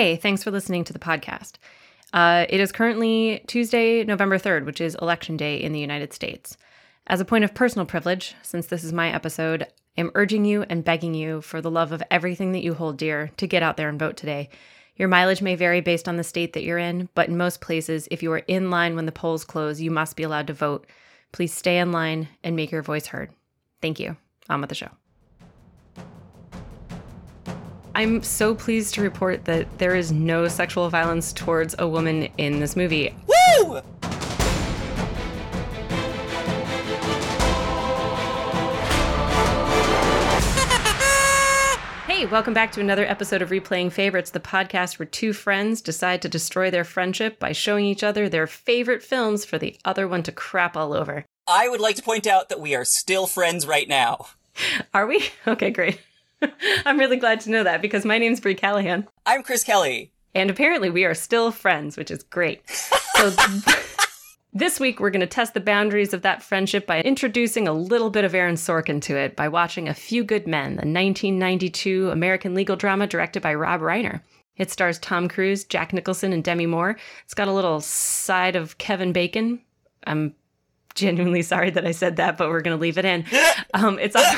Hey, thanks for listening to the podcast. Uh, it is currently Tuesday, November 3rd, which is Election Day in the United States. As a point of personal privilege, since this is my episode, I'm urging you and begging you, for the love of everything that you hold dear, to get out there and vote today. Your mileage may vary based on the state that you're in, but in most places, if you are in line when the polls close, you must be allowed to vote. Please stay in line and make your voice heard. Thank you. On with the show. I'm so pleased to report that there is no sexual violence towards a woman in this movie. Woo! Hey, welcome back to another episode of Replaying Favorites, the podcast where two friends decide to destroy their friendship by showing each other their favorite films for the other one to crap all over. I would like to point out that we are still friends right now. Are we? Okay, great. I'm really glad to know that because my name's Brie Callahan. I'm Chris Kelly. And apparently we are still friends, which is great. So this week we're going to test the boundaries of that friendship by introducing a little bit of Aaron Sorkin to it by watching A Few Good Men, the 1992 American legal drama directed by Rob Reiner. It stars Tom Cruise, Jack Nicholson, and Demi Moore. It's got a little side of Kevin Bacon. I'm genuinely sorry that I said that, but we're going to leave it in. Um, it's also,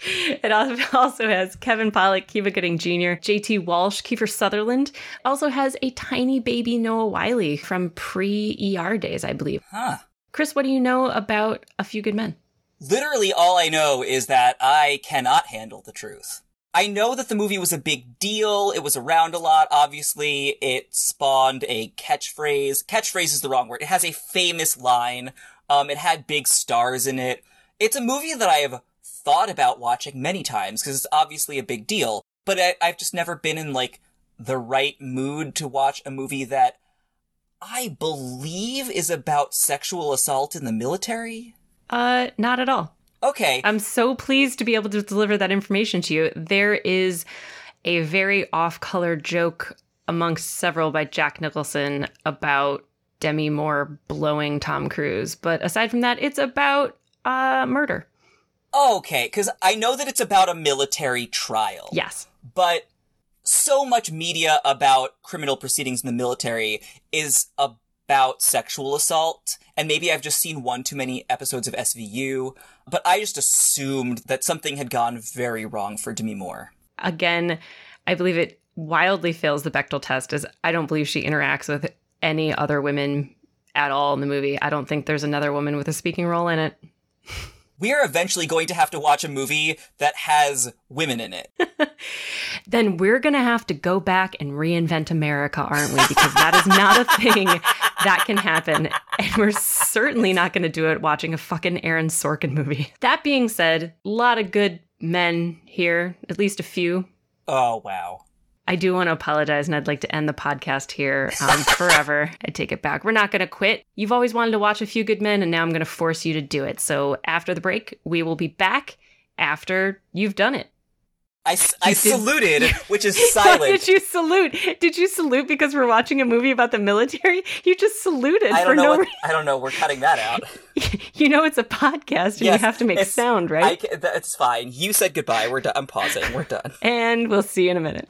it also has Kevin Pollak, Cuba Gooding Jr., JT Walsh, Kiefer Sutherland. Also has a tiny baby Noah Wyle from pre ER days, I believe. Huh. Chris, what do you know about A Few Good Men? Literally all I know is that I cannot handle the truth. I know that the movie was a big deal. It was around a lot, obviously. It spawned a catchphrase. Catchphrase is the wrong word. It has a famous line. Um, it had big stars in it. It's a movie that I have thought about watching many times because it's obviously a big deal, but I, I've just never been in like the right mood to watch a movie that I believe is about sexual assault in the military. Uh, not at all. Okay. I'm so pleased to be able to deliver that information to you. There is a very off color joke amongst several by Jack Nicholson about Demi Moore blowing Tom Cruise. But aside from that, it's about uh, murder. Okay, because I know that it's about a military trial. Yes. But so much media about criminal proceedings in the military is about sexual assault. And maybe I've just seen one too many episodes of SVU, but I just assumed that something had gone very wrong for Demi Moore. Again, I believe it wildly fails the Bechdel test as I don't believe she interacts with any other women at all in the movie. I don't think there's another woman with a speaking role in it. We are eventually going to have to watch a movie that has women in it. then we're going to have to go back and reinvent America, aren't we? Because that is not a thing that can happen. And we're certainly not going to do it watching a fucking Aaron Sorkin movie. That being said, a lot of good men here, at least a few. Oh, wow. I do want to apologize and I'd like to end the podcast here um, forever. I take it back. We're not going to quit. You've always wanted to watch A Few Good Men, and now I'm going to force you to do it. So after the break, we will be back after you've done it. I, I saluted, which is silent. did you salute? Did you salute because we're watching a movie about the military? You just saluted I for don't know. no what, reason. I don't know. We're cutting that out. You know it's a podcast and you have to make sound, right? ca- that's fine. You said goodbye. We're done. I'm pausing. We're done. And we'll see you in a minute.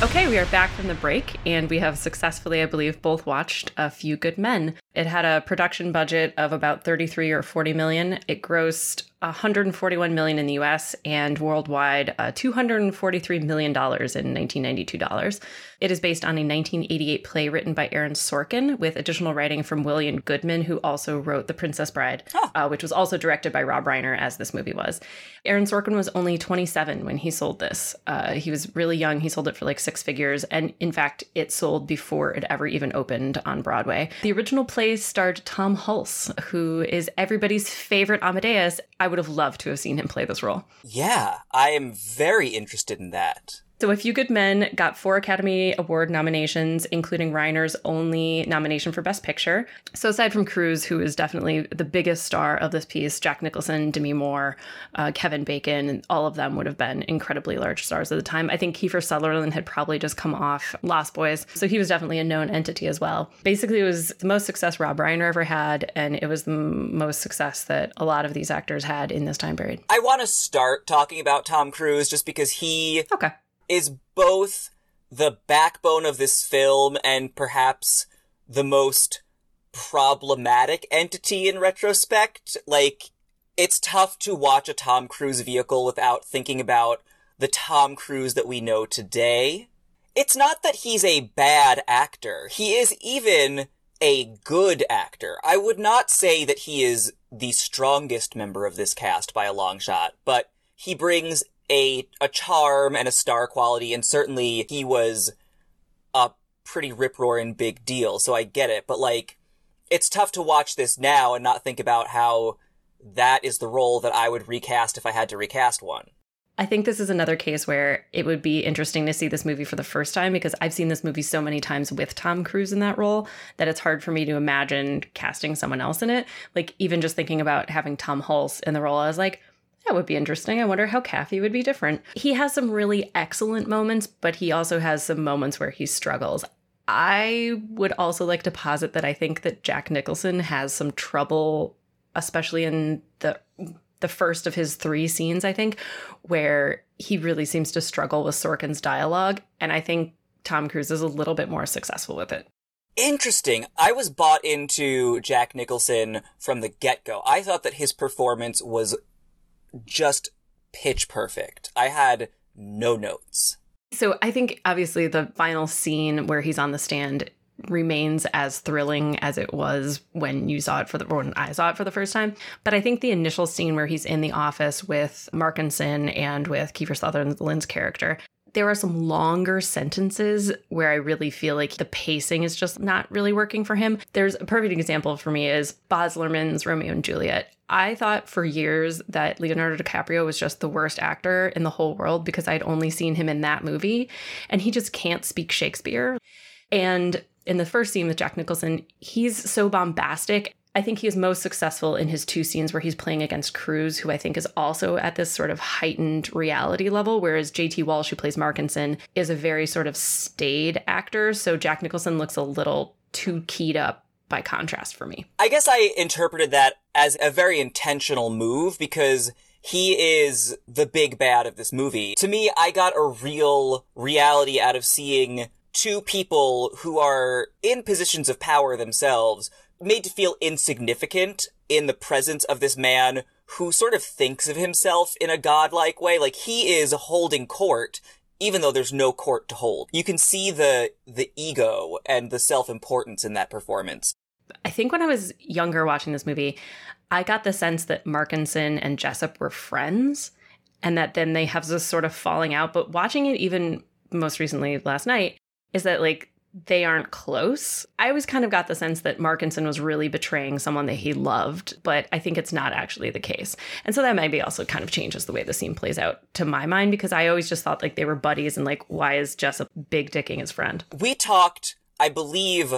Okay, we are back from the break, and we have successfully, I believe, both watched A Few Good Men. It had a production budget of about 33 or 40 million. It grossed 141 million in the US and worldwide uh, 243 million dollars in 1992 dollars. It is based on a 1988 play written by Aaron Sorkin with additional writing from William Goldman, who also wrote The Princess Bride, uh, which was also directed by Rob Reiner, as this movie was. Aaron Sorkin was only 27 when he sold this. Uh, he was really young. He sold it for like six figures. And in fact, it sold before it ever even opened on Broadway. The original play starred Tom Hulce, who is everybody's favorite Amadeus. I would have loved to have seen him play this role. Yeah, I am very interested in that. So, A Few Good Men got four Academy Award nominations, including Reiner's only nomination for Best Picture. So, aside from Cruise, who is definitely the biggest star of this piece, Jack Nicholson, Demi Moore, uh, Kevin Bacon, all of them would have been incredibly large stars at the time. I think Kiefer Sutherland had probably just come off Lost Boys, so he was definitely a known entity as well. Basically, it was the most success Rob Reiner ever had, and it was the most success that a lot of these actors had in this time period. I want to start talking about Tom Cruise just because he Okay is both the backbone of this film and perhaps the most problematic entity in retrospect. Like, it's tough to watch a Tom Cruise vehicle without thinking about the Tom Cruise that we know today. It's not that he's a bad actor. He is even a good actor. I would not say that he is the strongest member of this cast by a long shot, but he brings a a charm and a star quality, and certainly he was a pretty rip roaring big deal. So I get it, but like, it's tough to watch this now and not think about how that is the role that I would recast if I had to recast one. I think this is another case where it would be interesting to see this movie for the first time because I've seen this movie so many times with Tom Cruise in that role that it's hard for me to imagine casting someone else in it. Like, even just thinking about having Tom Hulce in the role, I was like, that would be interesting. I wonder how Kaffee would be different. He has some really excellent moments, but he also has some moments where he struggles. I would also like to posit that I think that Jack Nicholson has some trouble, especially in the the first of his three scenes, I think, where he really seems to struggle with Sorkin's dialogue. And I think Tom Cruise is a little bit more successful with it. Interesting. I was bought into Jack Nicholson from the get go. I thought that his performance was just pitch perfect. I had no notes. So I think obviously the final scene where he's on the stand remains as thrilling as it was when you saw it for the when I saw it for the first time. But I think the initial scene where he's in the office with Markinson and with Kiefer Sutherland's character, there are some longer sentences where I really feel like the pacing is just not really working for him. There's a perfect example for me is Baz Luhrmann's Romeo and Juliet. I thought for years that Leonardo DiCaprio was just the worst actor in the whole world because I'd only seen him in that movie and he just can't speak Shakespeare. And in the first scene with Jack Nicholson, he's so bombastic. I think he is most successful in his two scenes where he's playing against Cruise, who I think is also at this sort of heightened reality level, whereas JT Walsh, who plays Markinson, is a very sort of staid actor. So Jack Nicholson looks a little too keyed up by contrast for me. I guess I interpreted that as a very intentional move because he is the big bad of this movie. To me, I got a real reality out of seeing two people who are in positions of power themselves made to feel insignificant in the presence of this man who sort of thinks of himself in a godlike way. Like he is holding court even though there's no court to hold. You can see the the ego and the self-importance in that performance. I think when I was younger watching this movie, I got the sense that Markinson and Jessup were friends and that then they have this sort of falling out. But watching it even most recently last night is that like they aren't close. I always kind of got the sense that Markinson was really betraying someone that he loved, but I think it's not actually the case. And so that maybe also kind of changes the way the scene plays out to my mind because I always just thought like they were buddies and like why is Jessup big dicking his friend? We talked, I believe,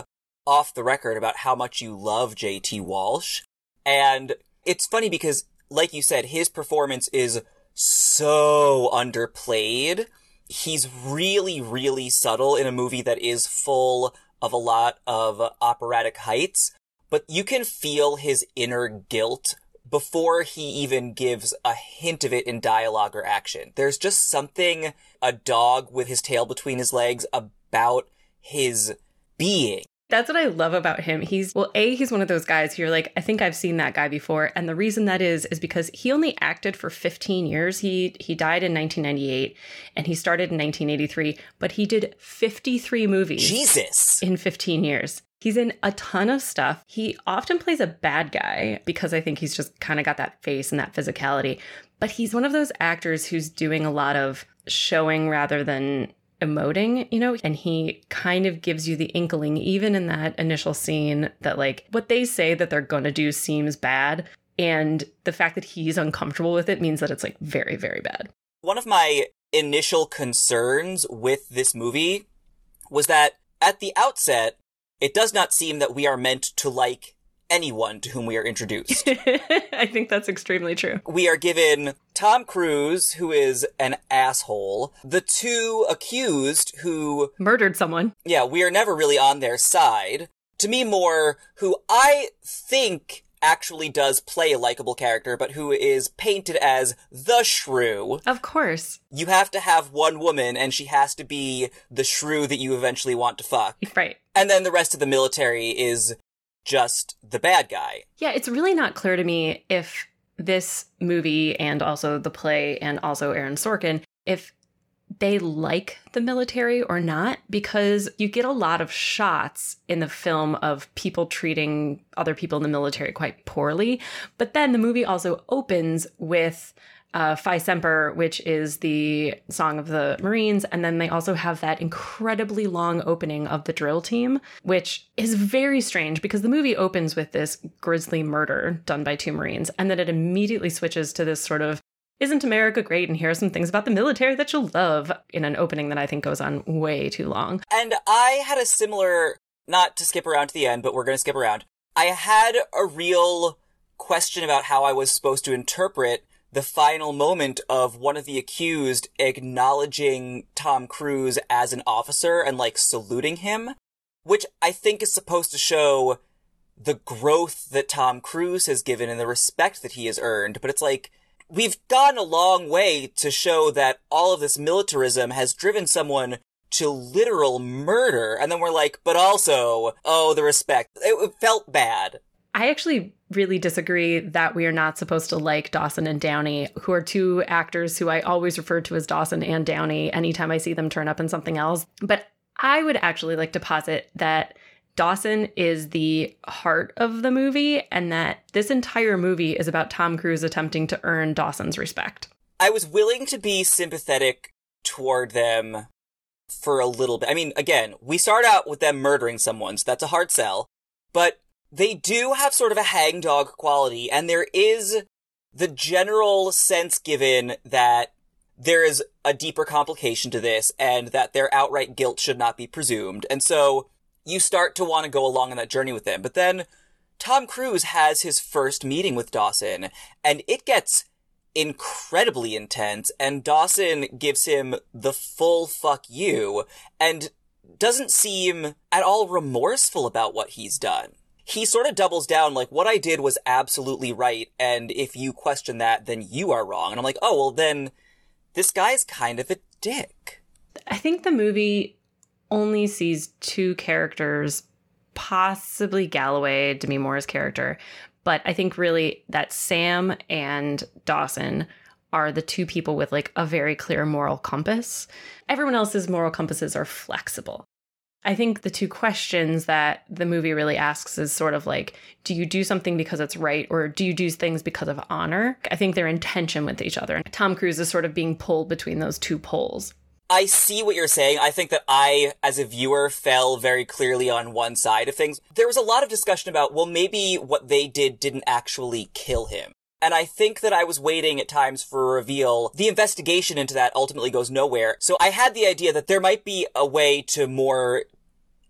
off the record about how much you love JT Walsh. And it's funny because, like you said, his performance is so underplayed he's really, really subtle in a movie that is full of a lot of operatic heights, but you can feel his inner guilt before he even gives a hint of it in dialogue or action. There's just something a dog with his tail between his legs about his being that's what I love about him. He's, well, A, he's one of those guys who you're like, I think I've seen that guy before. And the reason that is, is because he only acted for 15 years. He, he died in 1998 and he started in 1983, but he did 53 movies. Jesus. In 15 years. He's in a ton of stuff. He often plays a bad guy because I think he's just kind of got that face and that physicality. But he's one of those actors who's doing a lot of showing rather than emoting, you know, and he kind of gives you the inkling, even in that initial scene, that like what they say that they're going to do seems bad. And the fact that he's uncomfortable with it means that it's like very, very bad. One of my initial concerns with this movie was that at the outset, it does not seem that we are meant to like anyone to whom we are introduced. I think that's extremely true. we are given Tom Cruise, who is an asshole, the two accused who, Murdered someone. yeah, we are never really on their side. To me, more who I think actually does play a likable character, but who is painted as the shrew. Of course. You have to have one woman, and she has to be the shrew that you eventually want to fuck. Right. And then the rest of the military is just the bad guy. Yeah, it's really not clear to me if this movie and also the play and also Aaron Sorkin, if they like the military or not, because you get a lot of shots in the film of people treating other people in the military quite poorly. But then the movie also opens with uh, Phi Semper, which is the song of the Marines. And then they also have that incredibly long opening of the drill team, which is very strange because the movie opens with this grisly murder done by two Marines. And then it immediately switches to this sort of, isn't America great? And here are some things about the military that you'll love in an opening that I think goes on way too long. And I had a similar, not to skip around to the end, but we're going to skip around. I had a real question about how I was supposed to interpret the final moment of one of the accused acknowledging Tom Cruise as an officer and like saluting him, which I think is supposed to show the growth that Tom Cruise has given and the respect that he has earned. But it's like, we've gone a long way to show that all of this militarism has driven someone to literal murder. And then we're like, but also, oh, the respect. It, felt bad. I actually really disagree that we are not supposed to like Dawson and Downey, who are two actors who I always refer to as Dawson and Downey anytime I see them turn up in something else. But I would actually like to posit that Dawson is the heart of the movie and that this entire movie is about Tom Cruise attempting to earn Dawson's respect. I was willing to be sympathetic toward them for a little bit. I mean, again, we start out with them murdering someone, so that's a hard sell. But they do have sort of a hangdog quality, and there is the general sense given that there is a deeper complication to this, and that their outright guilt should not be presumed. And so you start to want to go along on that journey with them. But then Tom Cruise has his first meeting with Dawson, and it gets incredibly intense, and Dawson gives him the full fuck you, and doesn't seem at all remorseful about what he's done. He sort of doubles down, like, what I did was absolutely right, and if you question that, then you are wrong. And I'm like, oh, well, then this guy's kind of a dick. I think the movie only sees two characters, possibly Galloway, Demi Moore's character, but I think really that Sam and Dawson are the two people with like a very clear moral compass. Everyone else's moral compasses are flexible. I think the two questions that the movie really asks is sort of like, do you do something because it's right or do you do things because of honor? I think they're in tension with each other. And Tom Cruise is sort of being pulled between those two poles. I see what you're saying. I think that I, as a viewer, fell very clearly on one side of things. There was a lot of discussion about, well, maybe what they did didn't actually kill him. And I think that I was waiting at times for a reveal. The investigation into that ultimately goes nowhere. So I had the idea that there might be a way to more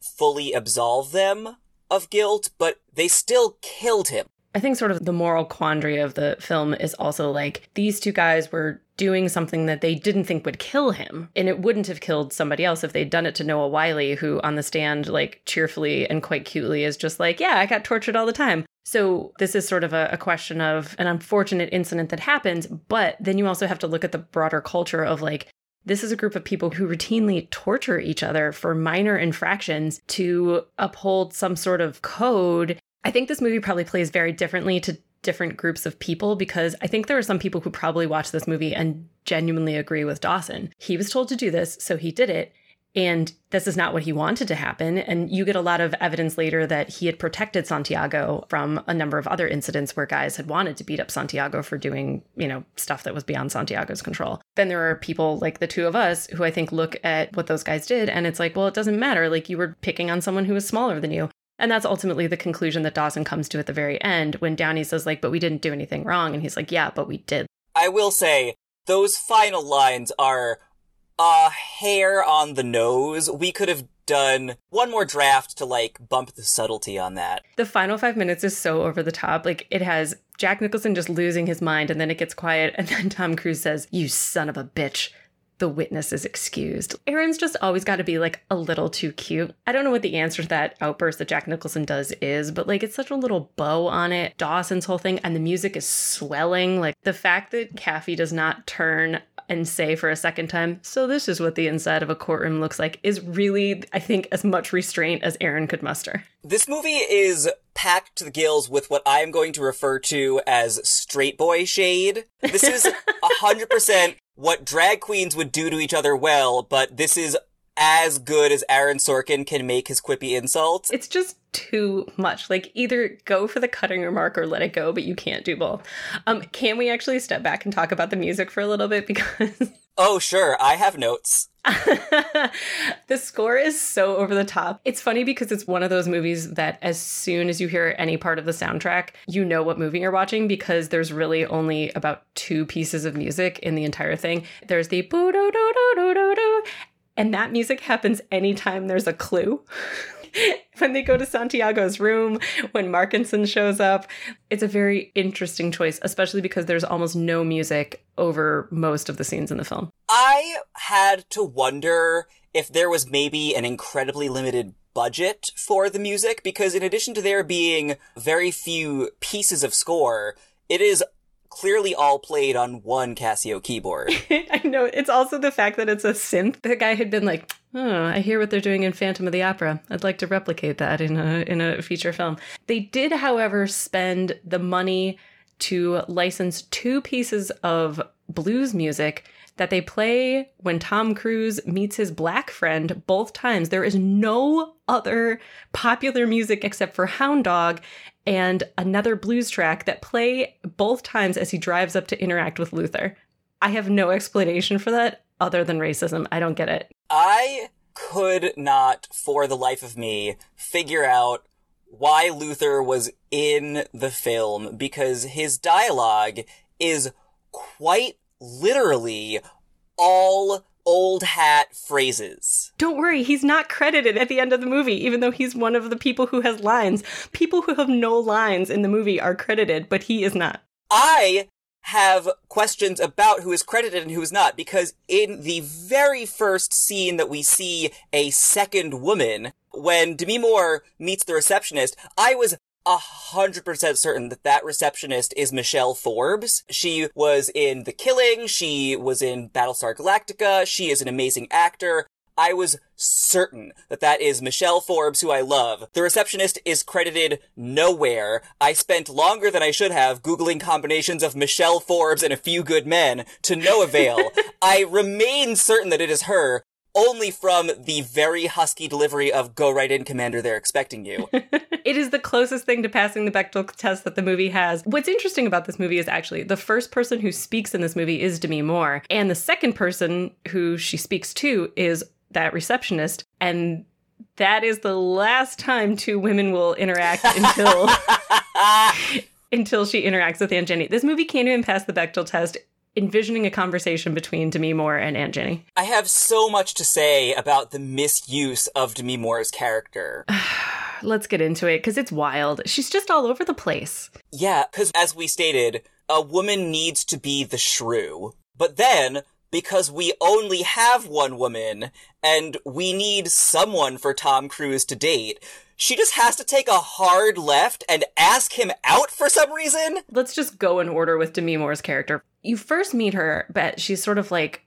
fully absolve them of guilt, but they still killed him. I think sort of the moral quandary of the film is also like these two guys were doing something that they didn't think would kill him. And it wouldn't have killed somebody else if they'd done it to Noah Wyle, who on the stand, like cheerfully and quite cutely, is just like, yeah, I got tortured all the time. So this is sort of a, a, question of an unfortunate incident that happens. But then you also have to look at the broader culture of like, this is a group of people who routinely torture each other for minor infractions to uphold some sort of code I think this movie probably plays very differently to different groups of people because I think there are some people who probably watch this movie and genuinely agree with Dawson. He was told to do this, so he did it. And this is not what he wanted to happen. And you get a lot of evidence later that he had protected Santiago from a number of other incidents where guys had wanted to beat up Santiago for doing, you know, stuff that was beyond Santiago's control. Then there are people like the two of us who I think look at what those guys did and it's like, well, it doesn't matter. Like you were picking on someone who was smaller than you. And that's ultimately the conclusion that Dawson comes to at the very end when Downey says, like, but we didn't do anything wrong. And he's like, yeah, but we did. I will say, those final lines are a hair on the nose. We could have done one more draft to like bump the subtlety on that. The final five minutes is so over the top. Like it has Jack Nicholson just losing his mind and then it gets quiet and then Tom Cruise says, You son of a bitch. The witness is excused. Aaron's just always got to be like a little too cute. I don't know what the answer to that outburst that Jack Nicholson does is, but like it's such a little bow on it. Dawson's whole thing, and the music is swelling. Like the fact that Kaffee does not turn and say for a second time, so this is what the inside of a courtroom looks like, is really, I think, as much restraint as Aaron could muster. This movie is packed to the gills with what I am going to refer to as straight boy shade. This is 100% what drag queens would do to each other well, but this is as good as Aaron Sorkin can make his quippy insults. It's just too much. Like either go for the cutting remark or let it go, but you can't do both. Um, can we actually step back and talk about the music for a little bit because Oh, sure. I have notes. the score is so over the top. It's funny because it's one of those movies that as soon as you hear any part of the soundtrack, you know what movie you're watching because there's really only about two pieces of music in the entire thing. There's the boo doo doo doo doo doo doo, and that music happens anytime there's a clue. when they go to Santiago's room, when Markinson shows up. It's a very interesting choice, especially because there's almost no music over most of the scenes in the film. I had to wonder if there was maybe an incredibly limited budget for the music, because in addition to there being very few pieces of score, it is clearly all played on one Casio keyboard. I know. It's also the fact that it's a synth. The guy had been like, "Oh, I hear what they're doing in Phantom of the Opera. I'd like to replicate that in a in a feature film." They did, however, spend the money to license two pieces of blues music that they play when Tom Cruise meets his black friend both times. There is no other popular music except for Hound Dog and another blues track that play both times as he drives up to interact with Luther. I have no explanation for that other than racism. I don't get it. I could not, for the life of me, figure out why Luther was in the film because his dialogue is quite literally all old hat phrases. Don't worry, he's not credited at the end of the movie, even though he's one of the people who has lines. People who have no lines in the movie are credited, but he is not. I have questions about who is credited and who is not, because in the very first scene that we see a second woman, when Demi Moore meets the receptionist, I was a hundred percent certain that that receptionist is Michelle Forbes. She was in The Killing. She was in Battlestar Galactica. She is an amazing actor. I was certain that that is Michelle Forbes, who I love. The receptionist is credited nowhere. I spent longer than I should have Googling combinations of Michelle Forbes and a few good men to no avail. I remain certain that it is her, only from the very husky delivery of go right in commander they're expecting you. It is the closest thing to passing the bechdel test that the movie has. What's interesting about this movie is actually the first person who speaks in this movie is demi moore and the second person who she speaks to is that receptionist and that is the last time two women will interact until until she interacts with aunt jenny. This movie can't even pass the bechdel test envisioning a conversation between Demi Moore and Aunt Jenny. I have so much to say about the misuse of Demi Moore's character. Let's get into it because it's wild. She's just all over the place. Yeah, because as we stated, a woman needs to be the shrew. But then, because we only have one woman and we need someone for Tom Cruise to date, she just has to take a hard left and ask him out for some reason. Let's just go in order with Demi Moore's character. You first meet her, but she's sort of like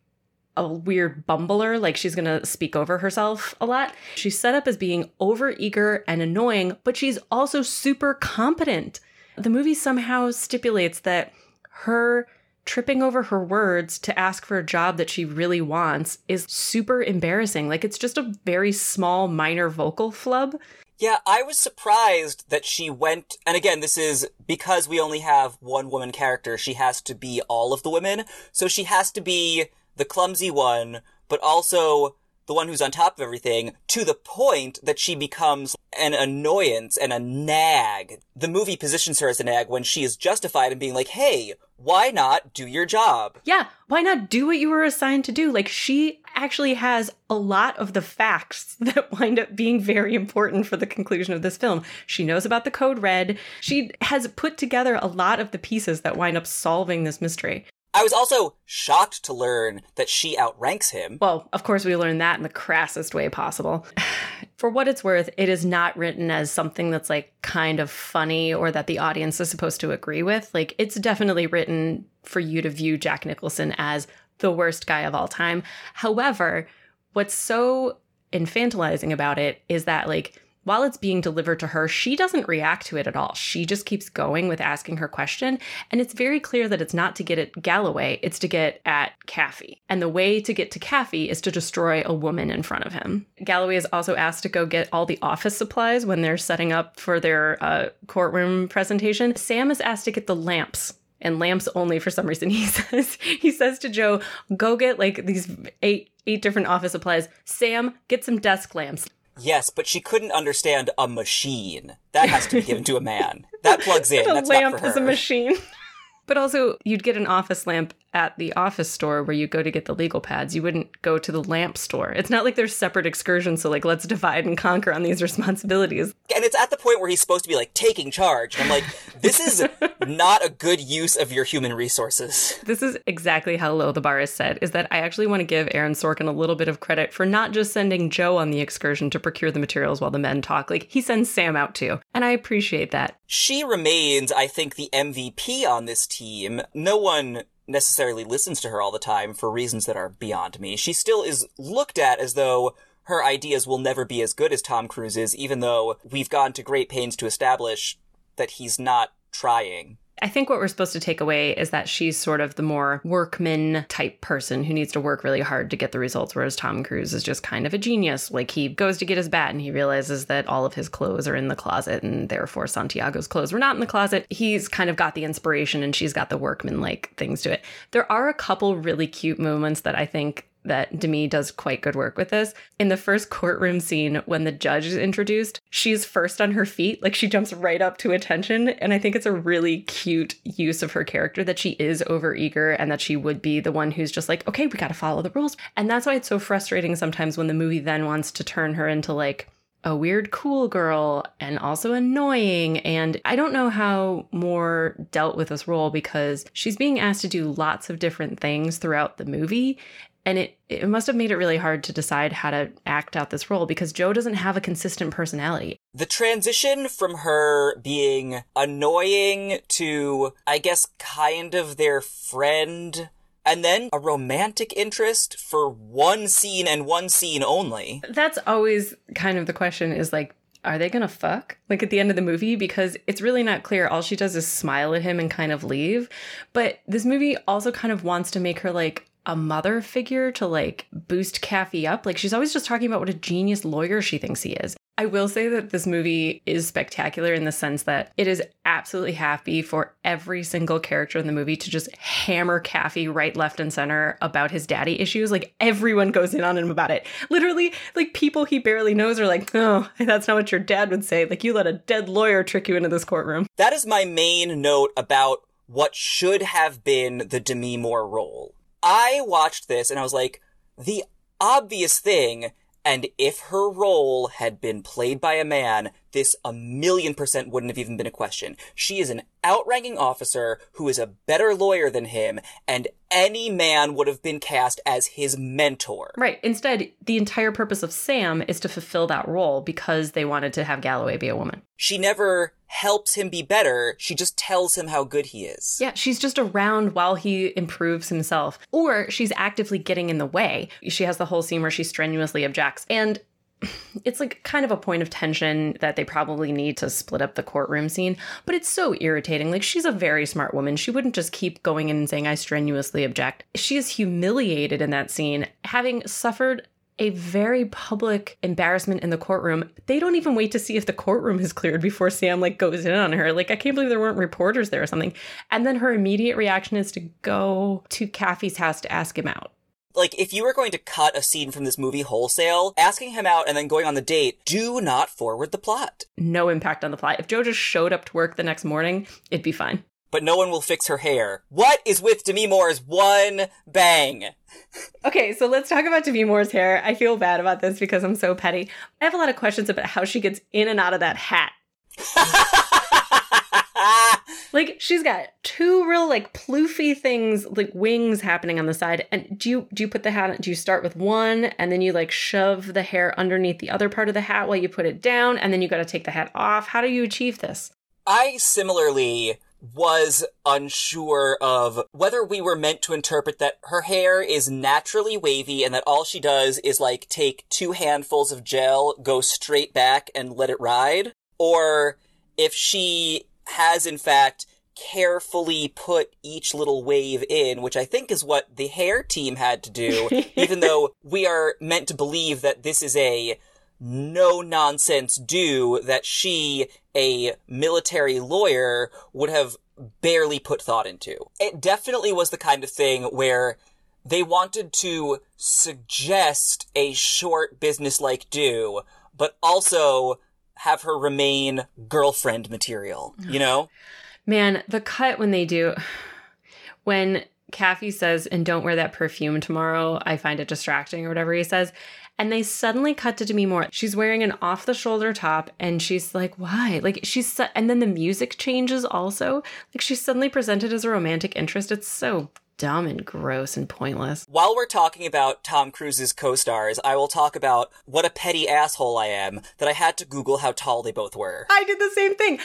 a weird bumbler, like she's gonna speak over herself a lot. She's set up as being overeager and annoying, but she's also super competent. The movie somehow stipulates that her tripping over her words to ask for a job that she really wants is super embarrassing. Like it's just a very small, minor vocal flub. Yeah, I was surprised that she went, and again, this is because we only have one woman character, she has to be all of the women. So she has to be the clumsy one, but also the one who's on top of everything, to the point that she becomes an annoyance and a nag. The movie positions her as a nag when she is justified in being like, hey, why not do your job? Yeah, why not do what you were assigned to do? Like, she actually has a lot of the facts that wind up being very important for the conclusion of this film. She knows about the code red. She has put together a lot of the pieces that wind up solving this mystery. I was also shocked to learn that she outranks him. Well, of course, we learned that in the crassest way possible. For what it's worth, it is not written as something that's like kind of funny or that the audience is supposed to agree with. Like, it's definitely written for you to view Jack Nicholson as the worst guy of all time. However, what's so infantilizing about it is that, like, while it's being delivered to her, she doesn't react to it at all. She just keeps going with asking her question. And it's very clear that it's not to get at Galloway, it's to get at Kaffee. And the way to get to Kaffee is to destroy a woman in front of him. Galloway is also asked to go get all the office supplies when they're setting up for their uh, courtroom presentation. Sam is asked to get the lamps and lamps only for some reason. He says he says to Joe, "Go get like these eight eight different office supplies. Sam, get some desk lamps." Yes, but she couldn't understand a machine. That has to be given to a man. That plugs in. a That's lamp not for her. is a machine. But also, you'd get an office lamp at the office store where you go to get the legal pads. You wouldn't go to the lamp store. It's not like there's separate excursions, so like let's divide and conquer on these responsibilities. and it's at the point where he's supposed to be like taking charge. And I'm like, this is not a good use of your human resources. This is exactly how low the bar is set, is that I actually want to give Aaron Sorkin a little bit of credit for not just sending Joe on the excursion to procure the materials while the men talk. Like he sends Sam out too. And I appreciate that. She remains, I think, the MVP on this team. No one necessarily listens to her all the time for reasons that are beyond me. She still is looked at as though her ideas will never be as good as Tom Cruise's, even though we've gone to great pains to establish that he's not trying. I think what we're supposed to take away is that she's sort of the more workman type person who needs to work really hard to get the results, whereas Tom Cruise is just kind of a genius. Like he goes to get his bat and he realizes that all of his clothes are in the closet and therefore Santiago's clothes were not in the closet. He's kind of got the inspiration and she's got the workman like things to it. There are a couple really cute moments that I think that Demi does quite good work with this. In the first courtroom scene, when the judge is introduced, she's first on her feet, like she jumps right up to attention. And I think it's a really cute use of her character that she is overeager and that she would be the one who's just like, okay, we got to follow the rules. And that's why it's so frustrating sometimes when the movie then wants to turn her into like, a weird cool girl and also annoying. And I don't know how Moore dealt with this role because she's being asked to do lots of different things throughout the movie. And it, it must have made it really hard to decide how to act out this role because Joe doesn't have a consistent personality. The transition from her being annoying to, I guess, kind of their friend, and then a romantic interest for one scene and one scene only. That's always kind of the question is like, are they gonna fuck? Like at the end of the movie? Because it's really not clear. All she does is smile at him and kind of leave. But this movie also kind of wants to make her like a mother figure to like boost Kaffee up. Like she's always just talking about what a genius lawyer she thinks he is. I will say that this movie is spectacular in the sense that it is absolutely happy for every single character in the movie to just hammer Kaffee right, left, and center about his daddy issues. Like everyone goes in on him about it. Literally, like people he barely knows are like, oh, that's not what your dad would say. Like you let a dead lawyer trick you into this courtroom. That is my main note about what should have been the Demi Moore role. I watched this and I was like, the obvious thing, and if her role had been played by a man, this a million percent wouldn't have even been a question. She is an outranking officer who is a better lawyer than him, and any man would have been cast as his mentor. Right. Instead, the entire purpose of Sam is to fulfill that role because they wanted to have Galloway be a woman. She never helps him be better, she just tells him how good he is. Yeah, she's just around while he improves himself. Or she's actively getting in the way. She has the whole scene where she strenuously objects. And it's like kind of a point of tension that they probably need to split up the courtroom scene, but it's so irritating. Like, she's a very smart woman. She wouldn't just keep going in and saying, I strenuously object. She is humiliated in that scene, having suffered a very public embarrassment in the courtroom. They don't even wait to see if the courtroom is cleared before Sam like goes in on her. Like I can't believe there weren't reporters there or something. And then her immediate reaction is to go to Kaffee's house to ask him out. Like, if you were going to cut a scene from this movie wholesale, asking him out and then going on the date, do not forward the plot. No impact on the plot. If Joe just showed up to work the next morning, it'd be fine. But no one will fix her hair. What is with Demi Moore's one bang? Okay, so let's talk about Demi Moore's hair. I feel bad about this because I'm so petty. I have a lot of questions about how she gets in and out of that hat. like she's got two real like ploofy things like wings happening on the side. And do you do you put the hat do you start with one and then you like shove the hair underneath the other part of the hat while you put it down and then you got to take the hat off? How do you achieve this? I similarly was unsure of whether we were meant to interpret that her hair is naturally wavy and that all she does is like take two handfuls of gel, go straight back and let it ride, or if she has in fact carefully put each little wave in, which I think is what the hair team had to do, even though we are meant to believe that this is a no nonsense do that she, a military lawyer, would have barely put thought into. It definitely was the kind of thing where they wanted to suggest a short business-like do, but also have her remain girlfriend material, you know? man the cut when they do when Kaffee says and don't wear that perfume tomorrow i find it distracting or whatever he says and they suddenly cut to Demi Moore. She's wearing an off the shoulder top and she's like, why? Like she's, su- and then the music changes also. Like she's suddenly presented as a romantic interest. It's so dumb and gross and pointless. While we're talking about Tom Cruise's co-stars, I will talk about what a petty asshole I am that I had to Google how tall they both were. I did the same thing.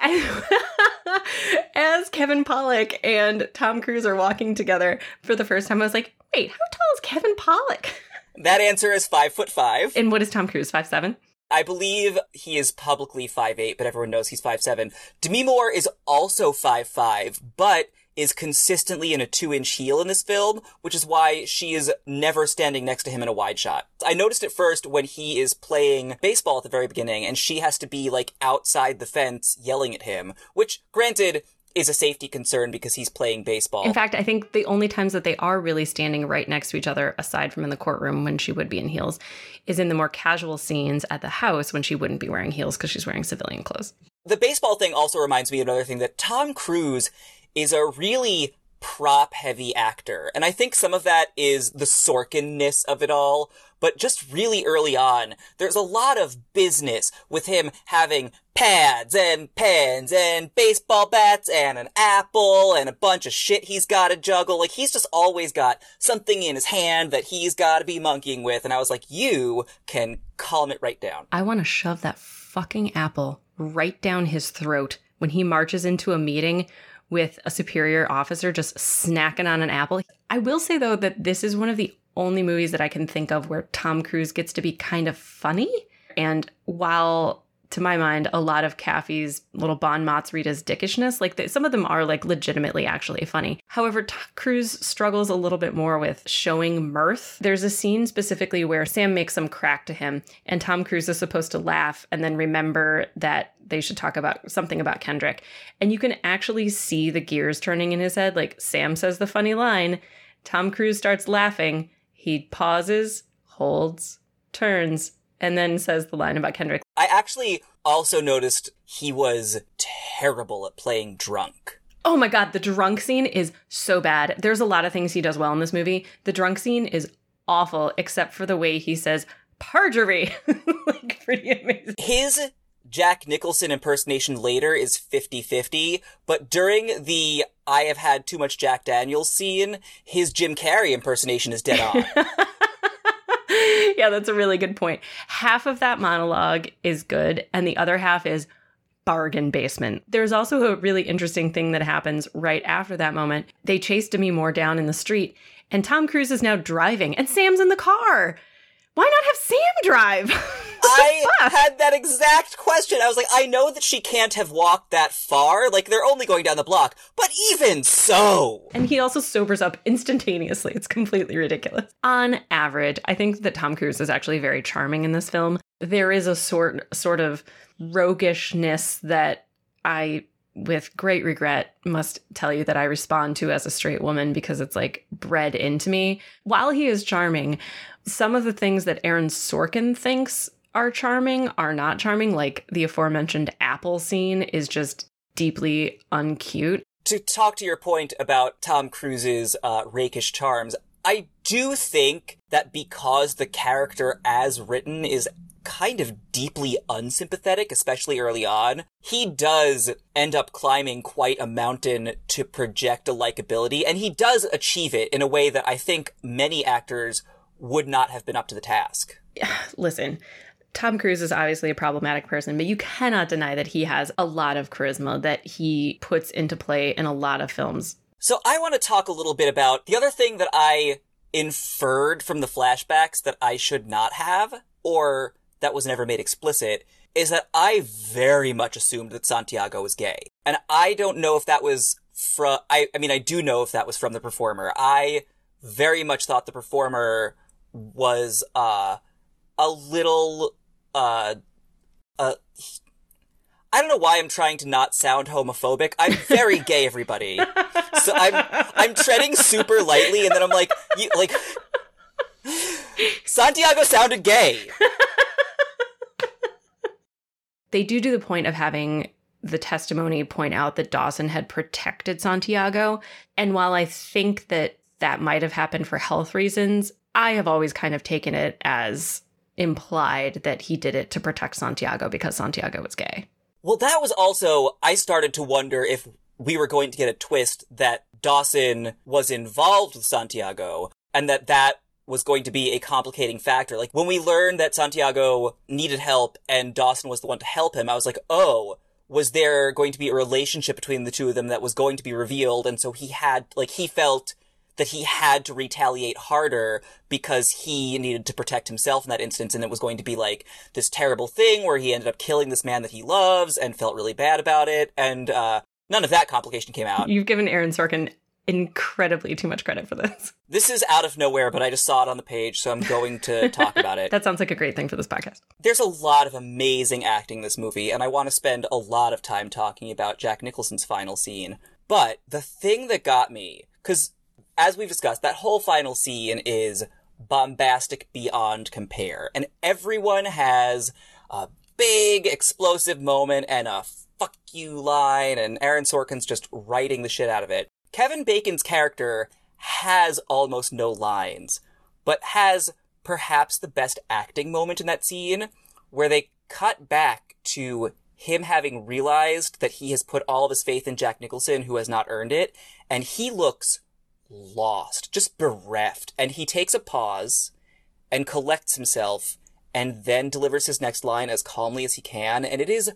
As Kevin Pollak and Tom Cruise are walking together for the first time, I was like, wait, how tall is Kevin Pollak? That answer is five foot five. And what is Tom Cruise? Five seven? I believe he is publicly five eight, but everyone knows he's five seven. Demi Moore is also five five, but is consistently in a two inch heel in this film, which is why she is never standing next to him in a wide shot. I noticed it first when he is playing baseball at the very beginning and she has to be like outside the fence yelling at him, which granted is a safety concern because he's playing baseball. In fact, I think the only times that they are really standing right next to each other, aside from in the courtroom when she would be in heels, is in the more casual scenes at the house when she wouldn't be wearing heels because she's wearing civilian clothes. The baseball thing also reminds me of another thing that Tom Cruise is a really prop heavy actor. And I think some of that is the Sorkin-ness of it all. But just really early on, there's a lot of business with him having pads and pens and baseball bats and an apple and a bunch of shit he's gotta juggle. Like he's just always got something in his hand that he's gotta be monkeying with. And I was like, you can calm it right down. I want to shove that fucking apple right down his throat when he marches into a meeting with a superior officer just snacking on an apple. I will say though that this is one of the only movies that I can think of where Tom Cruise gets to be kind of funny. And while to my mind, a lot of Kaffee's little Bon Mott's Rita's dickishness, like some of them are like legitimately actually funny. However, Tom Cruise struggles a little bit more with showing mirth. There's a scene specifically where Sam makes some crack to him, and Tom Cruise is supposed to laugh and then remember that they should talk about something about Kendrick. And you can actually see the gears turning in his head. Like Sam says the funny line, Tom Cruise starts laughing, he pauses, holds, turns, and then says the line about Kendrick. I actually also noticed he was terrible at playing drunk. Oh my god, the drunk scene is so bad. There's a lot of things he does well in this movie. The drunk scene is awful, except for the way he says perjury. like pretty amazing. His Jack Nicholson impersonation later is 50-50, but during the I have had too much Jack Daniels scene, his Jim Carrey impersonation is dead on. yeah, that's a really good point. Half of that monologue is good, and the other half is bargain basement. There's also a really interesting thing that happens right after that moment. They chase Demi Moore down in the street, and Tom Cruise is now driving, and Sam's in the car. Why not have Sam drive? I had that exact question. I was like, I know that she can't have walked that far. Like, they're only going down the block. But even so. And he also sobers up instantaneously. It's completely ridiculous. On average, I think that Tom Cruise is actually very charming in this film. There is a sort sort of roguishness that I with great regret, must tell you that I respond to as a straight woman because it's like bred into me. While he is charming, some of the things that Aaron Sorkin thinks are charming are not charming. Like the aforementioned apple scene is just deeply uncute. To talk to your point about Tom Cruise's uh, rakish charms, I do think that because the character as written is kind of deeply unsympathetic, especially early on, he does end up climbing quite a mountain to project a likability, and he does achieve it in a way that I think many actors would not have been up to the task. Listen, Tom Cruise is obviously a problematic person, but you cannot deny that he has a lot of charisma that he puts into play in a lot of films. So I want to talk a little bit about the other thing that I inferred from the flashbacks that I should not have, or that was never made explicit, is that I very much assumed that Santiago was gay. And I don't know if that was from, I, I mean, I do know if that was from the performer. I very much thought the performer was, uh, a little uh, uh, I don't know why I'm trying to not sound homophobic. I'm very gay, everybody. So I'm I'm treading super lightly, and then I'm like, you, like Santiago sounded gay. They do do the point of having the testimony point out that Dawson had protected Santiago, and while I think that that might have happened for health reasons, I have always kind of taken it as implied that he did it to protect Santiago because Santiago was gay. Well, that was also, I started to wonder if we were going to get a twist that Dawson was involved with Santiago and that that was going to be a complicating factor. Like when we learned that Santiago needed help and Dawson was the one to help him, I was like, oh, was there going to be a relationship between the two of them that was going to be revealed? And so he had, like, he felt that he had to retaliate harder because he needed to protect himself in that instance. And it was going to be like this terrible thing where he ended up killing this man that he loves and felt really bad about it. And, uh, none of that complication came out. You've given Aaron Sorkin incredibly too much credit for this. This is out of nowhere, but I just saw it on the page, so I'm going to talk about it. that sounds like a great thing for this podcast. There's a lot of amazing acting in this movie, and I want to spend a lot of time talking about Jack Nicholson's final scene. But the thing that got me, because as we've discussed, that whole final scene is bombastic beyond compare. And everyone has a big explosive moment and a fuck you line, and Aaron Sorkin's just writing the shit out of it. Kevin Bacon's character has almost no lines, but has perhaps the best acting moment in that scene where they cut back to him having realized that he has put all of his faith in Jack Nicholson, who has not earned it, and he looks lost, just bereft. And he takes a pause and collects himself and then delivers his next line as calmly as he can. And it is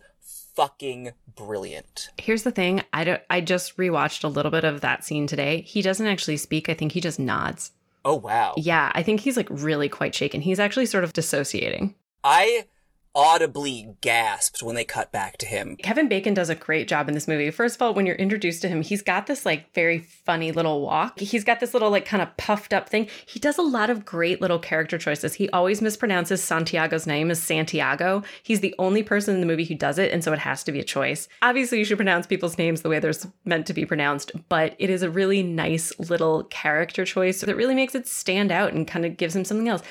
fucking brilliant. Here's the thing, I don't I just rewatched a little bit of that scene today. He doesn't actually speak. I think he just nods. Oh wow. Yeah, I think he's like really quite shaken. He's actually sort of dissociating. I audibly gasped when they cut back to him. Kevin Bacon does a great job in this movie. First of all, when you're introduced to him, he's got this like very funny little walk. He's got this little like kind of puffed up thing. He does a lot of great little character choices. He always mispronounces Santiago's name as Santiago. He's the only person in the movie who does it, and so it has to be a choice. Obviously, you should pronounce people's names the way they're meant to be pronounced, but it is a really nice little character choice that really makes it stand out and kind of gives him something else.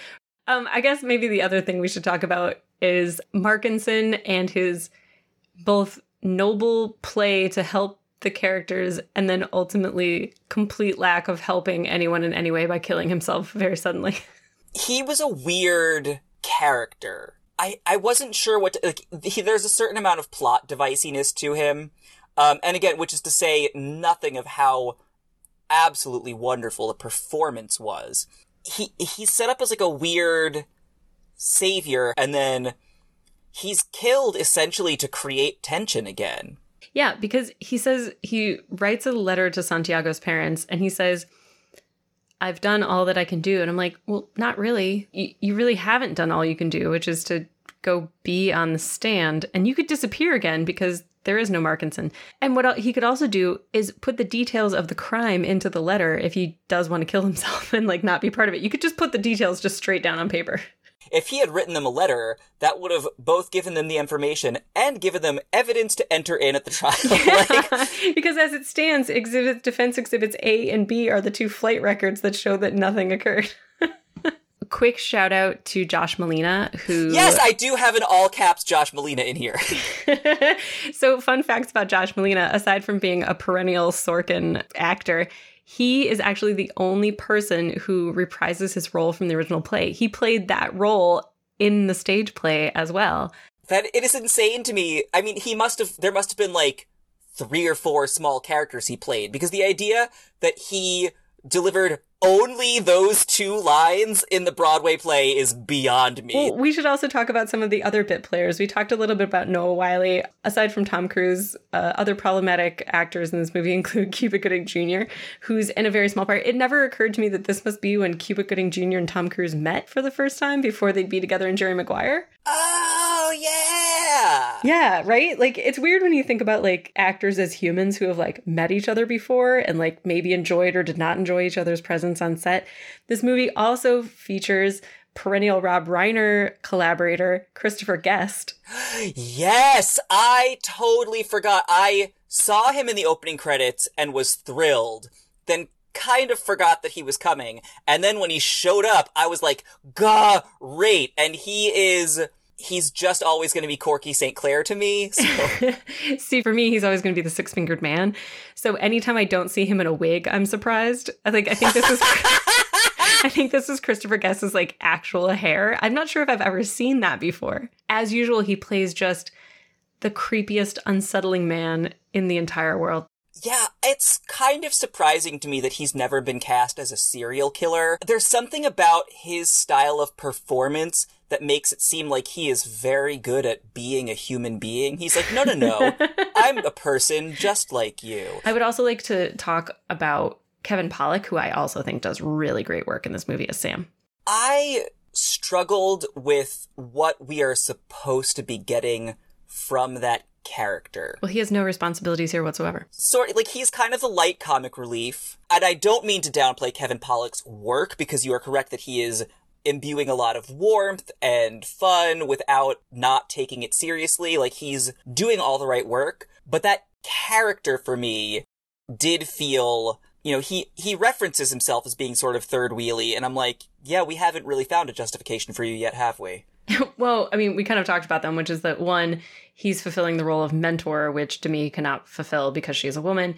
Um, I guess maybe the other thing we should talk about is Markinson and his both noble play to help the characters and then ultimately complete lack of helping anyone in any way by killing himself very suddenly. He was a weird character. I, I wasn't sure what to, like, he, there's a certain amount of plot deviciness to him. Um, and again, which is to say nothing of how absolutely wonderful the performance was. He, he's set up as like a weird, savior, and then he's killed essentially to create tension again. Yeah, because he says he writes a letter to Santiago's parents and he says, I've done all that I can do. And I'm like, well, not really. You, you really haven't done all you can do, which is to go be on the stand and you could disappear again because there is no Markinson. And what he could also do is put the details of the crime into the letter if he does want to kill himself and like not be part of it. You could just put the details just straight down on paper. If he had written them a letter, that would have both given them the information and given them evidence to enter in at the trial. like, because as it stands, exhibit defense exhibits A and B are the two flight records that show that nothing occurred. Quick shout out to Josh Malina, who. Yes, I do have an all caps Josh Malina in here. so, fun facts about Josh Malina aside from being a perennial Sorkin actor, he is actually the only person who reprises his role from the original play. He played that role in the stage play as well. That it is insane to me. I mean, he must have there must have been like three or four small characters he played because the idea that he delivered only those two lines in the Broadway play is beyond me. Well, we should also talk about some of the other bit players. We talked a little bit about Noah Wyle. Aside from Tom Cruise, uh, other problematic actors in this movie include Cuba Gooding Jr., who's in a very small part. It never occurred to me that this must be when Cuba Gooding Jr. and Tom Cruise met for the first time before they'd be together in Jerry Maguire. Oh, yeah. Yeah, right? Like, it's weird when you think about, like, actors as humans who have, like, met each other before and, like, maybe enjoyed or did not enjoy each other's presence on set. This movie also features perennial Rob Reiner collaborator Christopher Guest. Yes, I totally forgot. I saw him in the opening credits and was thrilled. Then kind of forgot that he was coming. And then when he showed up, I was like, great. And he is he's just always going to be Corky St. Clair to me. So. see, for me, he's always going to be the six fingered man. So anytime I don't see him in a wig, I'm surprised. I think I think this is. I think this is Christopher Guest's like actual hair. I'm not sure if I've ever seen that before. As usual, he plays just the creepiest, unsettling man in the entire world. Yeah, it's kind of surprising to me that he's never been cast as a serial killer. There's something about his style of performance that makes it seem like he is very good at being a human being. He's like, no, no, no, I'm a person just like you. I would also like to talk about Kevin Pollak, who I also think does really great work in this movie as Sam. I struggled with what we are supposed to be getting from that character. Well, he has no responsibilities here whatsoever. Sort like he's kind of the light comic relief. And I don't mean to downplay Kevin Pollak's work because you are correct that he is imbuing a lot of warmth and fun without not taking it seriously. Like he's doing all the right work. But that character for me did feel, you know, he, he references himself as being sort of third wheelie. And I'm like, yeah, we haven't really found a justification for you yet, have we? well, I mean, we kind of talked about them, which is that one, he's fulfilling the role of mentor, which Demi cannot fulfill because she's a woman.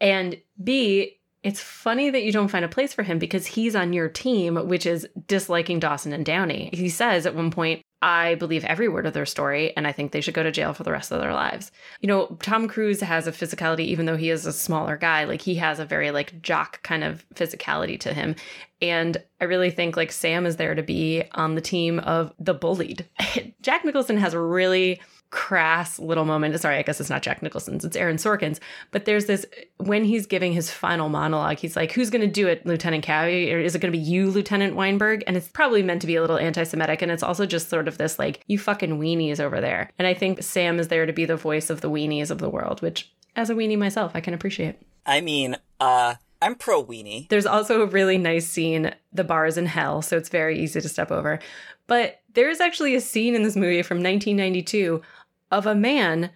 And B, it's funny that you don't find a place for him because he's on your team, which is disliking Dawson and Downey. He says at one point, I believe every word of their story, and I think they should go to jail for the rest of their lives. You know, Tom Cruise has a physicality, even though he is a smaller guy, like he has a very like jock kind of physicality to him. And I really think like Sam is there to be on the team of the bullied. Jack Nicholson has a really crass little moment. Sorry, I guess it's not Jack Nicholson's, it's Aaron Sorkin's. But there's this when he's giving his final monologue, he's like, Who's gonna do it, Lieutenant Kaffee? Or is it gonna be you, Lieutenant Weinberg? And it's probably meant to be a little anti-Semitic, and it's also just sort of this like, you fucking weenies over there. And I think Sam is there to be the voice of the weenies of the world, which as a weenie myself, I can appreciate. I mean, uh I'm pro weenie. There's also a really nice scene. The bar is in hell, so it's very easy to step over. But there is actually a scene in this movie from 1992 of a man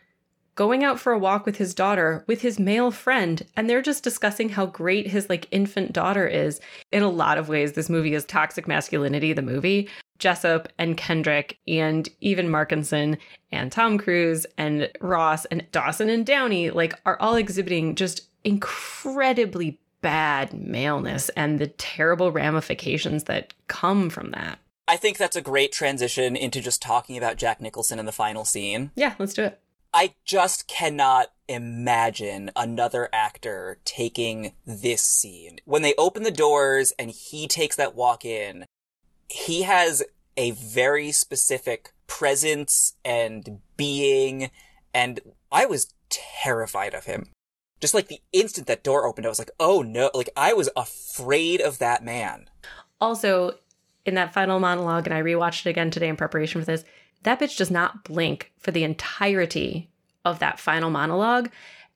going out for a walk with his daughter with his male friend and they're just discussing how great his like infant daughter is in a lot of ways this movie is toxic masculinity the movie jessup and kendrick and even markinson and tom cruise and ross and dawson and downey like are all exhibiting just incredibly bad maleness and the terrible ramifications that come from that I think that's a great transition into just talking about Jack Nicholson in the final scene. Yeah, let's do it. I just cannot imagine another actor taking this scene. When they open the doors and he takes that walk in, he has a very specific presence and being, and I was terrified of him. Just like the instant that door opened, I was like, oh no, like I was afraid of that man. Also, in that final monologue, and I rewatched it again today in preparation for this, that bitch does not blink for the entirety of that final monologue.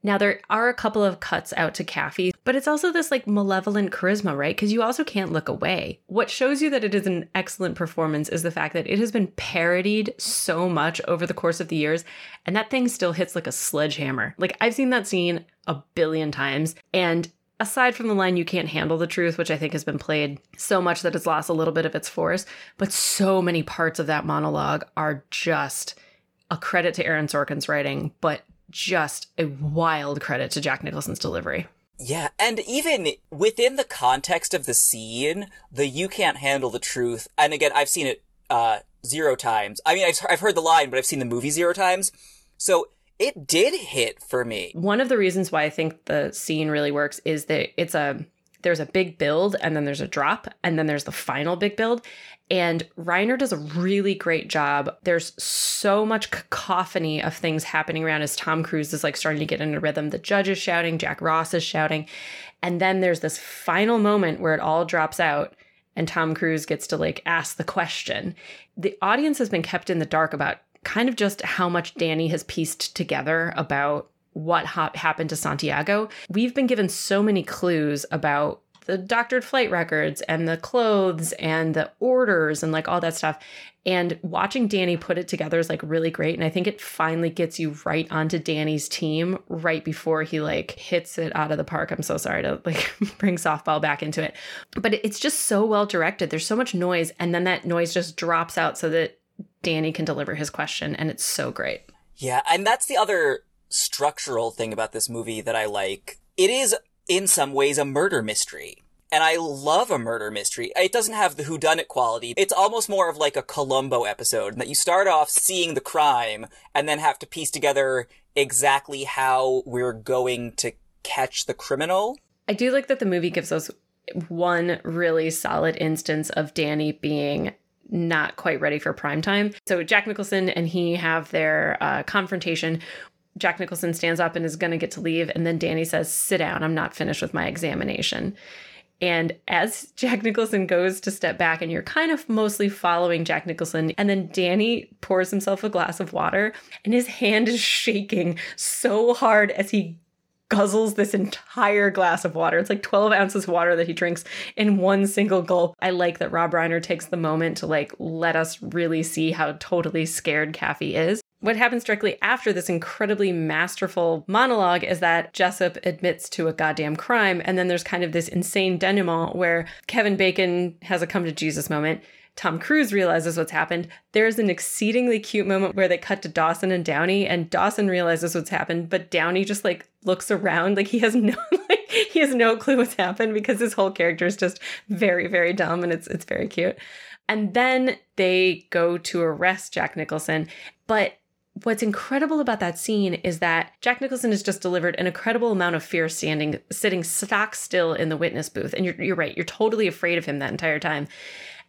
Now, there are a couple of cuts out to Kaffee, but it's also this like malevolent charisma, right? Because you also can't look away. What shows you that it is an excellent performance is the fact that it has been parodied so much over the course of the years, and that thing still hits like a sledgehammer. Like, I've seen that scene a billion times, and aside from the line you can't handle the truth which i think has been played so much that it's lost a little bit of its force but so many parts of that monologue are just a credit to aaron sorkin's writing but just a wild credit to jack nicholson's delivery yeah, and even within the context of the scene, the you can't handle the truth. And again, I've seen it uh zero times. I mean, I've, I've heard the line, but I've seen the movie zero times. So it did hit for me. One of the reasons why I think the scene really works is that it's a there's a big build and then there's a drop and then there's the final big build and Reiner does a really great job. There's so much cacophony of things happening around as Tom Cruise is like starting to get into rhythm. The judge is shouting, Jack Ross is shouting. And then there's this final moment where it all drops out and Tom Cruise gets to like ask the question. The audience has been kept in the dark about kind of just how much Danny has pieced together about what ha- happened to Santiago. We've been given so many clues about the doctored flight records and the clothes and the orders and like all that stuff. And watching Danny put it together is like really great. And I think it finally gets you right onto Danny's team right before he like hits it out of the park. I'm so sorry to like bring softball back into it. But it's just so well directed. There's so much noise. And then that noise just drops out so that Danny can deliver his question. And it's so great. Yeah. And that's the other structural thing about this movie that I like. It is in some ways a murder mystery. And I love a murder mystery. It doesn't have the whodunit quality. It's almost more of like a Columbo episode that you start off seeing the crime and then have to piece together exactly how we're going to catch the criminal. I do like that the movie gives us one really solid instance of Danny being not quite ready for prime time. So Jack Nicholson and he have their uh, confrontation Jack Nicholson stands up and is going to get to leave. And then Danny says, Sit down. I'm not finished with my examination. And as Jack Nicholson goes to step back, and you're kind of mostly following Jack Nicholson, and then Danny pours himself a glass of water, and his hand is shaking so hard as he guzzles this entire glass of water. It's like 12 ounces of water that he drinks in one single gulp. I like that Rob Reiner takes the moment to like let us really see how totally scared Kaffee is. What happens directly after this incredibly masterful monologue is that Jessup admits to a goddamn crime, and then there's kind of this insane denouement where Kevin Bacon has a come to Jesus moment. Tom Cruise realizes what's happened. There's an exceedingly cute moment where they cut to Dawson and Downey, and Dawson realizes what's happened, but Downey just like looks around like he has no like he has no clue what's happened because his whole character is just very very dumb and it's it's very cute. And then they go to arrest Jack Nicholson, but what's incredible about that scene is that Jack Nicholson has just delivered an incredible amount of fear standing, sitting stock still in the witness booth. And you're, you're right, you're totally afraid of him that entire time.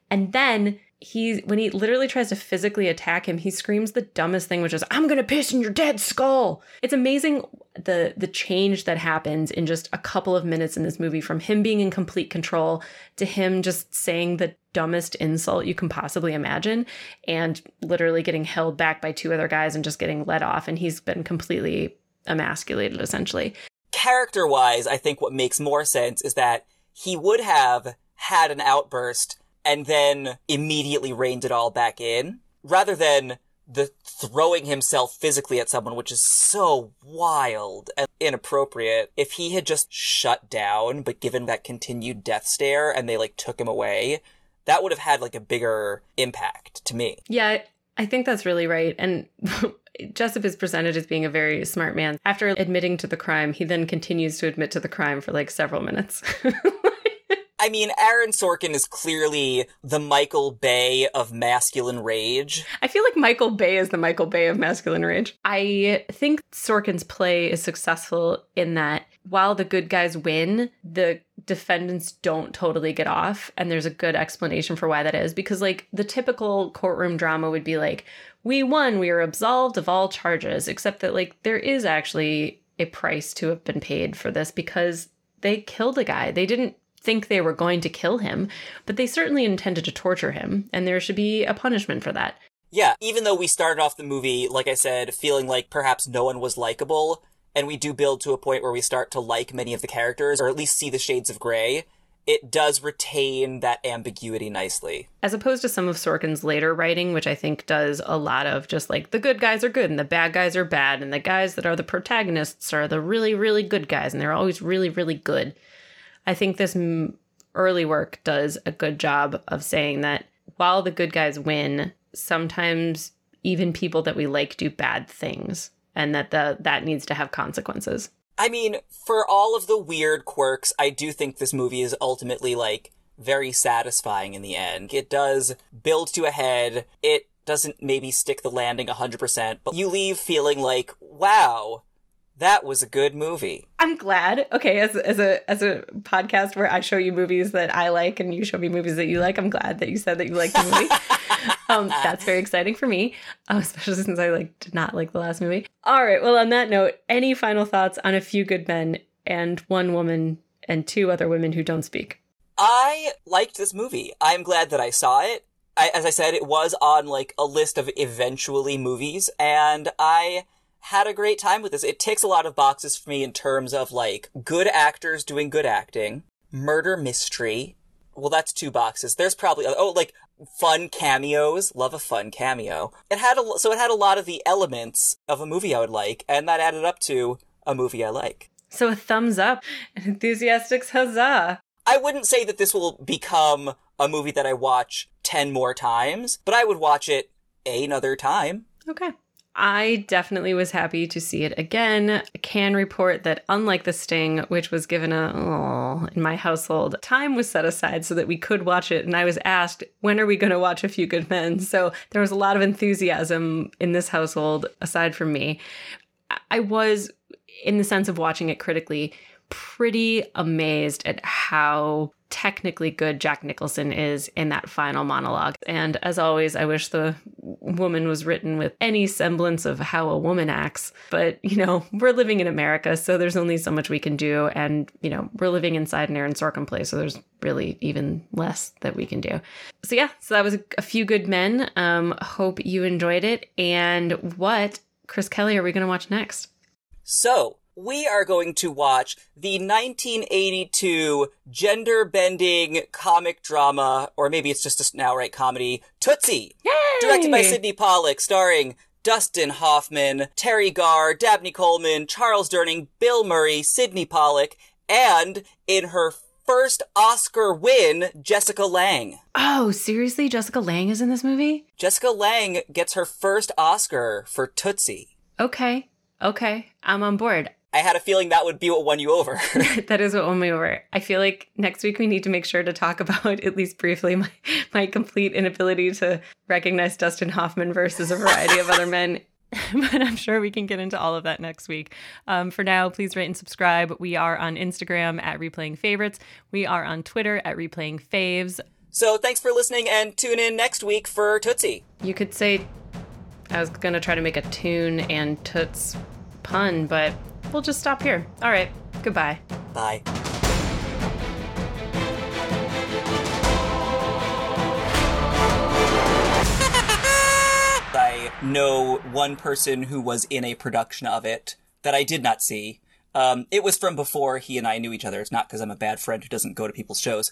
And then he, when he literally tries to physically attack him, he screams the dumbest thing, which is, I'm gonna piss in your dead skull. It's amazing the the change that happens in just a couple of minutes in this movie from him being in complete control to him just saying the dumbest insult you can possibly imagine and literally getting held back by two other guys and just getting let off and he's been completely emasculated essentially character wise i think what makes more sense is that he would have had an outburst and then immediately reined it all back in rather than the throwing himself physically at someone, which is so wild and inappropriate. If he had just shut down, but given that continued death stare and they like took him away, that would have had like a bigger impact to me. Yeah, I think that's really right. And Jessup is presented as being a very smart man. After admitting to the crime, he then continues to admit to the crime for like several minutes. I mean, Aaron Sorkin is clearly the Michael Bay of masculine rage. I feel like Michael Bay is the Michael Bay of masculine rage. I think Sorkin's play is successful in that while the good guys win, the defendants don't totally get off. And there's a good explanation for why that is. Because, like, the typical courtroom drama would be like, we won, we are absolved of all charges, except that, like, there is actually a price to have been paid for this because they killed a guy. They didn't think they were going to kill him, but they certainly intended to torture him, and there should be a punishment for that. Yeah, even though we started off the movie, like I said, feeling like perhaps no one was likable, and we do build to a point where we start to like many of the characters, or at least see the shades of gray, it does retain that ambiguity nicely. As opposed to some of Sorkin's later writing, which I think does a lot of just like the good guys are good and the bad guys are bad, and the guys that are the protagonists are the really, really good guys, and they're always really, really good. I think this early work does a good job of saying that while the good guys win, sometimes even people that we like do bad things and that the that needs to have consequences. I mean, for all of the weird quirks, I do think this movie is ultimately like very satisfying in the end. It does build to a head. It doesn't maybe stick the landing 100%, but you leave feeling like, wow, that was a good movie. I'm glad. Okay, as as a as a podcast where I show you movies that I like and you show me movies that you like, I'm glad that you said that you liked the movie. um, that's very exciting for me, uh, especially since I like did not like the last movie. All right. Well, on that note, any final thoughts on a few good men and one woman and two other women who don't speak? I liked this movie. I'm glad that I saw it. I, as I said, it was on like a list of eventually movies, and I had a great time with this. It ticks a lot of boxes for me in terms of like good actors doing good acting, murder mystery. Well, that's two boxes. There's probably oh like fun cameos. Love a fun cameo. It had a so it had a lot of the elements of a movie I would like, and that added up to a movie I like. So a thumbs up, an enthusiastic huzzah. I wouldn't say that this will become a movie that I watch 10 more times, but I would watch it another time. Okay. I definitely was happy to see it again. I can report that unlike The Sting, which was given a oh, in my household, time was set aside so that we could watch it. And I was asked, when are we going to watch A Few Good Men? So there was a lot of enthusiasm in this household, aside from me. I was, in the sense of watching it critically, pretty amazed at how technically good Jack Nicholson is in that final monologue. And as always, I wish the woman was written with any semblance of how a woman acts. But, you know, we're living in America, so there's only so much we can do. And, you know, we're living inside an Aaron Sorkin place, so there's really even less that we can do. So, yeah, so that was a, few good men. Um, hope you enjoyed it. And what, Chris Kelly, are we going to watch next? So, we are going to watch the 1982 gender bending comic drama, or maybe it's just a now right comedy, Tootsie. Yay! Directed by Sydney Pollack, starring Dustin Hoffman, Teri Garr, Dabney Coleman, Charles Durning, Bill Murray, Sydney Pollack, and in her first Oscar win, Jessica Lange. Oh, seriously? Jessica Lange is in this movie? Jessica Lange gets her first Oscar for Tootsie. Okay. Okay. I'm on board. I had a feeling that would be what won you over. that is what won me over. I feel like next week we need to make sure to talk about, at least briefly, my, my complete inability to recognize Dustin Hoffman versus a variety of other men. but I'm sure we can get into all of that next week. Um, for now, please rate and subscribe. We are on Instagram at Replaying Favorites. We are on Twitter at Replaying Faves. So thanks for listening and tune in next week for Tootsie. You could say, I was going to try to make a tune and Toots pun, but we'll just stop here. All right. Goodbye. Bye. I know one person who was in a production of it that I did not see. Um, it was from before he and I knew each other. It's not because I'm a bad friend who doesn't go to people's shows.